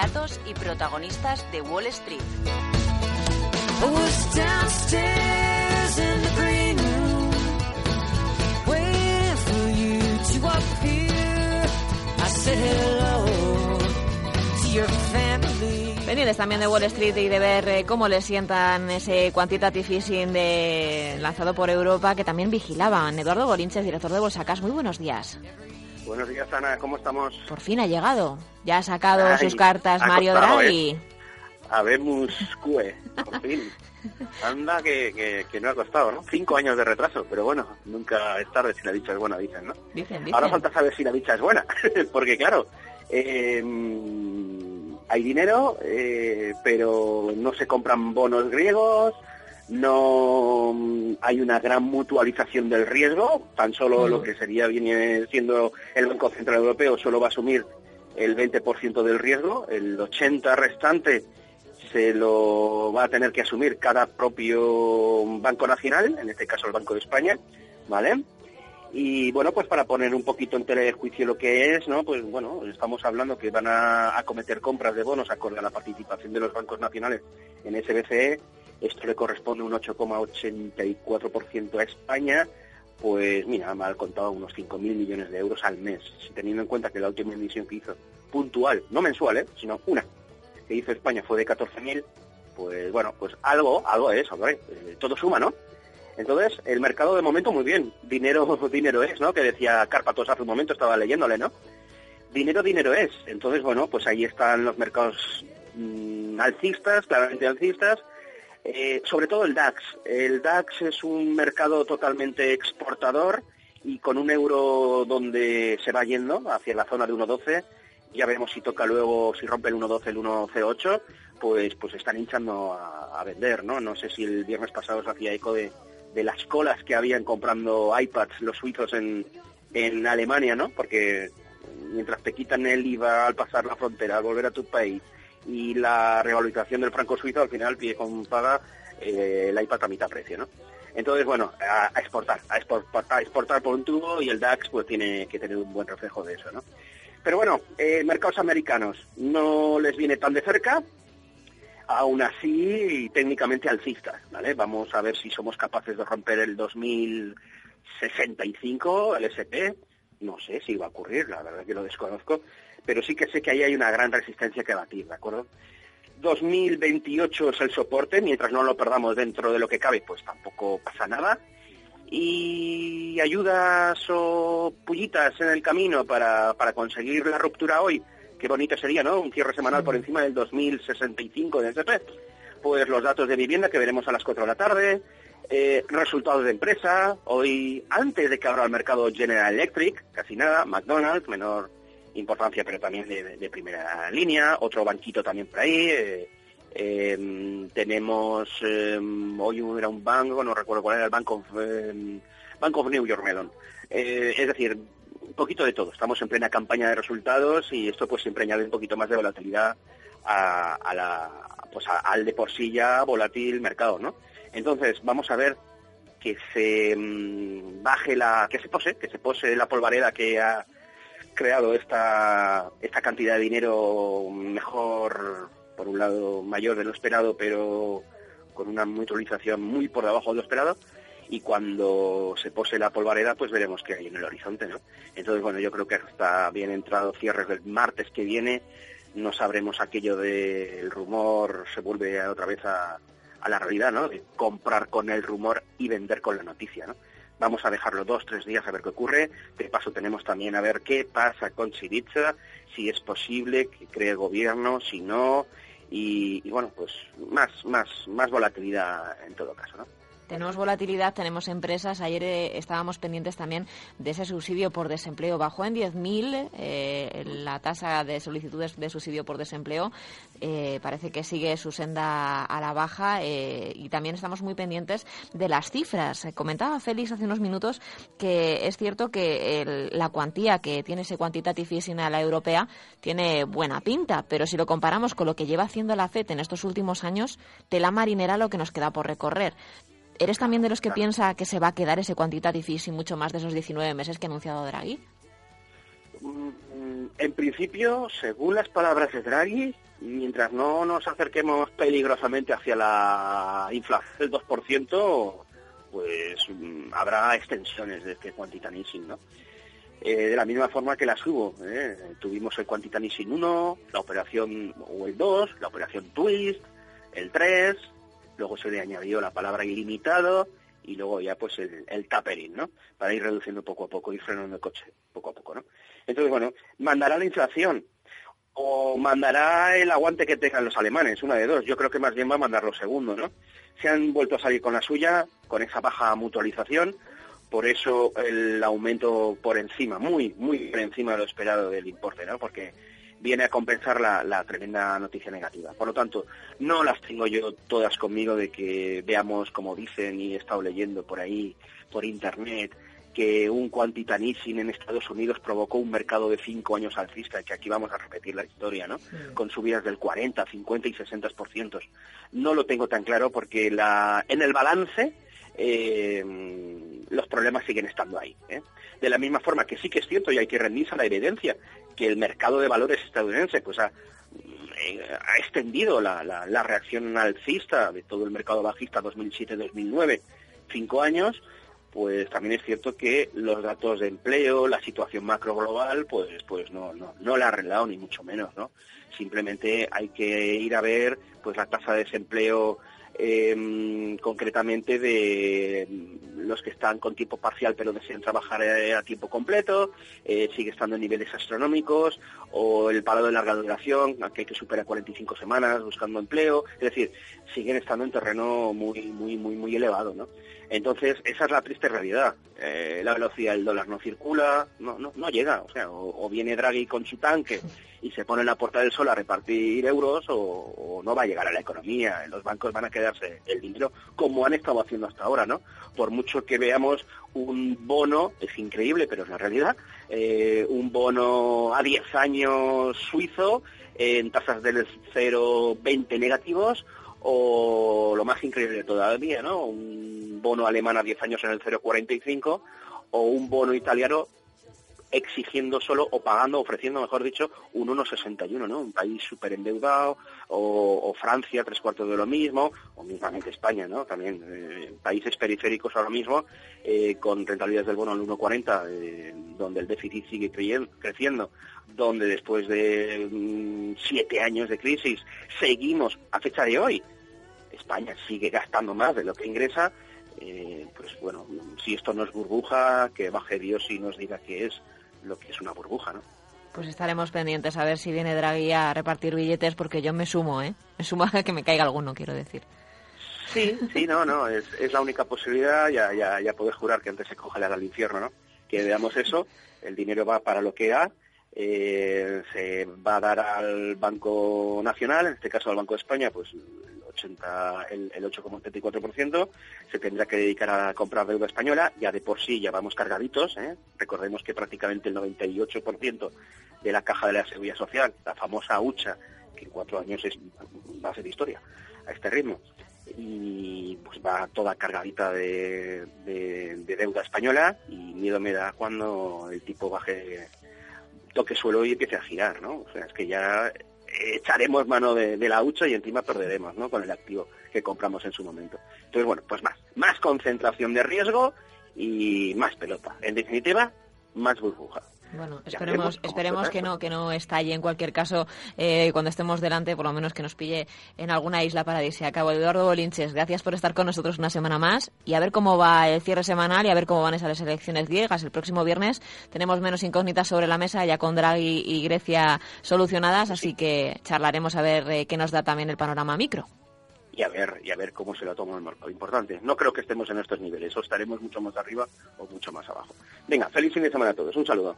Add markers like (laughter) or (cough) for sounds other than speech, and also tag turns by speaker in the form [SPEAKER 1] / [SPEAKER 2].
[SPEAKER 1] Relatos y protagonistas de Wall Street.
[SPEAKER 2] Pendientes también de Wall Street y de ver eh, cómo le sientan ese quantitative easing de, lanzado por Europa que también vigilaban. Eduardo Bolinches, director de Bolsacas, muy buenos días.
[SPEAKER 3] Buenos días, Ana, ¿cómo estamos?
[SPEAKER 2] Por fin ha llegado. Ya ha sacado sus cartas Mario Draghi. ¿eh?
[SPEAKER 3] Habemos cue, por fin. Anda que, que, no ha costado, ¿no? Cinco años de retraso, pero bueno, nunca es tarde si la dicha es buena, dicen, ¿no?
[SPEAKER 2] Dicen, dicen.
[SPEAKER 3] Ahora falta saber si la dicha es buena, (laughs) porque claro, eh, hay dinero, eh, pero no se compran bonos griegos, no hay una gran mutualización del riesgo, tan solo lo que sería viene siendo el Banco Central Europeo solo va a asumir el 20% del riesgo, el 80 restante se lo va a tener que asumir cada propio banco nacional, en este caso el Banco de España, ¿vale? Y bueno, pues para poner un poquito en telejuicio lo que es, ¿no? Pues bueno, estamos hablando que van a acometer compras de bonos acorde a la participación de los bancos nacionales en SBCE. Esto le corresponde un 8,84% a España. Pues mira, mal contado unos 5.000 millones de euros al mes, teniendo en cuenta que la última emisión que hizo, puntual, no mensual, ¿eh? sino una, que hizo España fue de 14.000, pues bueno, pues algo, algo es, hombre, eh, todo suma, ¿no? Entonces, el mercado de momento muy bien. Dinero, (laughs) dinero es, ¿no? Que decía Carpatos hace un momento, estaba leyéndole, ¿no? Dinero, dinero es. Entonces, bueno, pues ahí están los mercados mm, alcistas, claramente alcistas. Eh, sobre todo el DAX. El DAX es un mercado totalmente exportador y con un euro donde se va yendo hacia la zona de 1.12. Ya veremos si toca luego, si rompe el 1.12, el 1.08, pues, pues están hinchando a, vender, ¿no? No sé si el viernes pasado se hacía eco de, de las colas que habían comprando iPads los suizos en, en Alemania, ¿no? Porque mientras te quitan el IVA al pasar la frontera, al volver a tu país y la revalorización del franco suizo, al final pide con paga eh, el iPad a mitad precio, ¿no? Entonces, bueno, a, exportar, a exportar, exportar por un tubo y el DAX pues tiene que tener un buen reflejo de eso, ¿no? Pero bueno, eh, mercados americanos no les viene tan de cerca, aún así técnicamente alcistas, ¿vale? Vamos a ver si somos capaces de romper el 2065, el SP, no sé si va a ocurrir, la verdad que lo desconozco, pero sí que sé que ahí hay una gran resistencia que batir, ¿de acuerdo? 2028 es el soporte, mientras no lo perdamos dentro de lo que cabe, pues tampoco pasa nada. Y ayudas o pullitas en el camino para, para conseguir la ruptura hoy, qué bonito sería, ¿no? Un cierre semanal por encima del 2065 del SP. Pues los datos de vivienda que veremos a las 4 de la tarde, eh, resultados de empresa, hoy antes de que abra el mercado General Electric, casi nada, McDonald's, menor importancia pero también de, primera línea, otro banquito también por ahí, eh, em, tenemos, em, hoy era un banco, no recuerdo cuál era el Banco em, Bank of New York Mellon. Eh, es decir, un poquito de todo. Estamos en plena campaña de resultados y esto pues siempre añade un poquito más de volatilidad a, la, pues al de por sí ya volátil mercado, ¿no? Entonces vamos a ver que se mm, baje la, que se pose, que se pose la polvareda que ha creado esta, esta cantidad de dinero mejor, por un lado mayor de lo esperado, pero con una mutualización muy por debajo de lo esperado y cuando se pose la polvareda pues veremos qué hay en el horizonte, ¿no? Entonces, bueno, yo creo que hasta bien entrado cierres del martes que viene no sabremos aquello del rumor, se vuelve otra vez a, a la realidad, ¿no? De comprar con el rumor y vender con la noticia, ¿no? Vamos a dejarlo dos, tres días a ver qué ocurre. De paso tenemos también a ver qué pasa con Chiriza, si es posible que cree gobierno, si no, y, y bueno, pues más, más, más volatilidad en todo caso, ¿no?
[SPEAKER 2] Tenemos volatilidad, tenemos empresas. Ayer eh, estábamos pendientes también de ese subsidio por desempleo. Bajó en 10.000 eh, la tasa de solicitudes de subsidio por desempleo. Eh, parece que sigue su senda a la baja y también estamos muy pendientes de las cifras. Comentaba Félix hace unos minutos que es cierto que la cuantía que tiene ese quantitative easing a la europea tiene buena pinta, pero si lo comparamos con lo que lleva haciendo la FED en estos últimos años, tela marinera lo que nos queda por recorrer. ¿Eres también de los que piensa que se va a quedar ese quantitative easing mucho más de esos 19 meses que ha anunciado Draghi?
[SPEAKER 3] Mm, en principio, según las palabras de Draghi, mientras no nos acerquemos peligrosamente hacia la inflación del 2%, pues mm, habrá extensiones de este quantitative easing, ¿no? Eh, de la misma forma que las hubo. ¿eh? Tuvimos el quantitative easing 1, la operación o el 2, la operación twist, el 3, luego se le añadió la palabra ilimitado y luego ya pues el, el tapering, ¿no? Para ir reduciendo poco a poco, ir frenando el coche poco a poco, ¿no? Entonces, bueno, mandará la inflación o mandará el aguante que tengan los alemanes, una de dos. Yo creo que más bien va a mandar lo segundo, ¿no? Se han vuelto a salir con la suya, con esa baja mutualización, por eso el aumento por encima, muy, muy por encima de lo esperado del importe, ¿no? Porque viene a compensar la, la, tremenda noticia negativa. Por lo tanto, no las tengo yo todas conmigo de que veamos, como dicen y he estado leyendo por ahí, por internet, que un quantitative en Estados Unidos provocó un mercado de cinco años alcista, que aquí vamos a repetir la historia, ¿no? Sí. Con subidas del 40, 50 y 60%. No lo tengo tan claro porque la, en el balance eh, los problemas siguen estando ahí. ¿eh? De la misma forma que sí que es cierto y hay que rendirse a la evidencia que el mercado de valores estadounidense pues ha, eh, extendido la, la, la, reacción alcista de todo el mercado bajista 2007-2009, cinco años, pues también es cierto que los datos de empleo, la situación macro global, pues, pues no, no, no la ha arreglado ni mucho menos, ¿no? Simplemente hay que ir a ver pues la tasa de desempleo eh, concretamente de los que están con tiempo parcial pero desean trabajar a tiempo completo, eh, sigue estando en niveles astronómicos, o el paro de larga duración, que hay que superar 45 semanas buscando empleo, es decir, siguen estando en terreno muy, muy, muy, muy elevado, ¿no? Entonces, esa es la triste realidad. Eh, la velocidad del dólar no circula, no, no, no llega. O sea, o, viene Draghi con su tanque y se pone en la puerta del sol a repartir euros, o, no va a llegar a la economía. Los bancos van a quedarse el dinero como han estado haciendo hasta ahora, ¿no? Por mucho que veamos un bono, es increíble, pero es la realidad, eh, un bono a 10 años suizo en tasas del 0,20 negativos, o lo más increíble todavía, ¿no? Un bono alemán a 10 años en el 0,45 o un bono italiano exigiendo solo o pagando, ofreciendo, mejor dicho, un 1,61, ¿no? Un país súper endeudado, o, o, Francia, tres cuartos de lo mismo, o mismamente España, ¿no? También eh, países periféricos ahora mismo, eh, con rentabilidades del bono al 1,40, eh, donde el déficit sigue creciendo, donde después de mm, siete años de crisis seguimos a fecha de hoy, España sigue gastando más de lo que ingresa, pues bueno, si esto no es burbuja, que baje Dios y nos diga que es lo que es una burbuja, ¿no?
[SPEAKER 2] Pues estaremos pendientes a ver si viene Draghi a repartir billetes, porque yo me sumo, ¿eh? Me sumo a que me caiga alguno, quiero decir.
[SPEAKER 3] Sí, sí, no, no, es, es la única posibilidad, ya, ya, ya puedes jurar que antes se congelará el infierno, ¿no? Que veamos eso, el dinero va para lo que ha, eh, se va a dar al Banco Nacional, en este caso al Banco de España, pues 80, el, el 8,74%, se tendrá que dedicar a comprar deuda española, ya de por sí ya vamos cargaditos, ¿eh? recordemos que prácticamente el 98% de la caja de la seguridad social, la famosa hucha, que en cuatro años es, va a ser historia a este ritmo, y pues va toda cargadita de, de, de deuda española y miedo me da cuando el tipo baje toque suelo y empiece a girar, ¿no? O sea, es que ya echaremos mano de, la hucha y encima perderemos, ¿no? Con el activo que compramos en su momento. Entonces, bueno, pues más, más concentración de riesgo y más pelota. En definitiva, más burbuja.
[SPEAKER 2] Bueno, esperemos, esperemos que no, que no estalle en cualquier caso eh, cuando estemos delante, por lo menos que nos pille en alguna isla paradisíaca. Eduardo Bolinches, gracias por estar con nosotros una semana más y a ver cómo va el cierre semanal y a ver cómo van esas elecciones griegas. El próximo viernes tenemos menos incógnitas sobre la mesa ya con Draghi y Grecia solucionadas, así que charlaremos a ver eh, qué nos da también el panorama micro
[SPEAKER 3] y a ver y a ver cómo se lo toma el mercado. Importante. No creo que estemos en estos niveles, o estaremos mucho más arriba o mucho más abajo. Venga, feliz fin de semana a todos. Un saludo.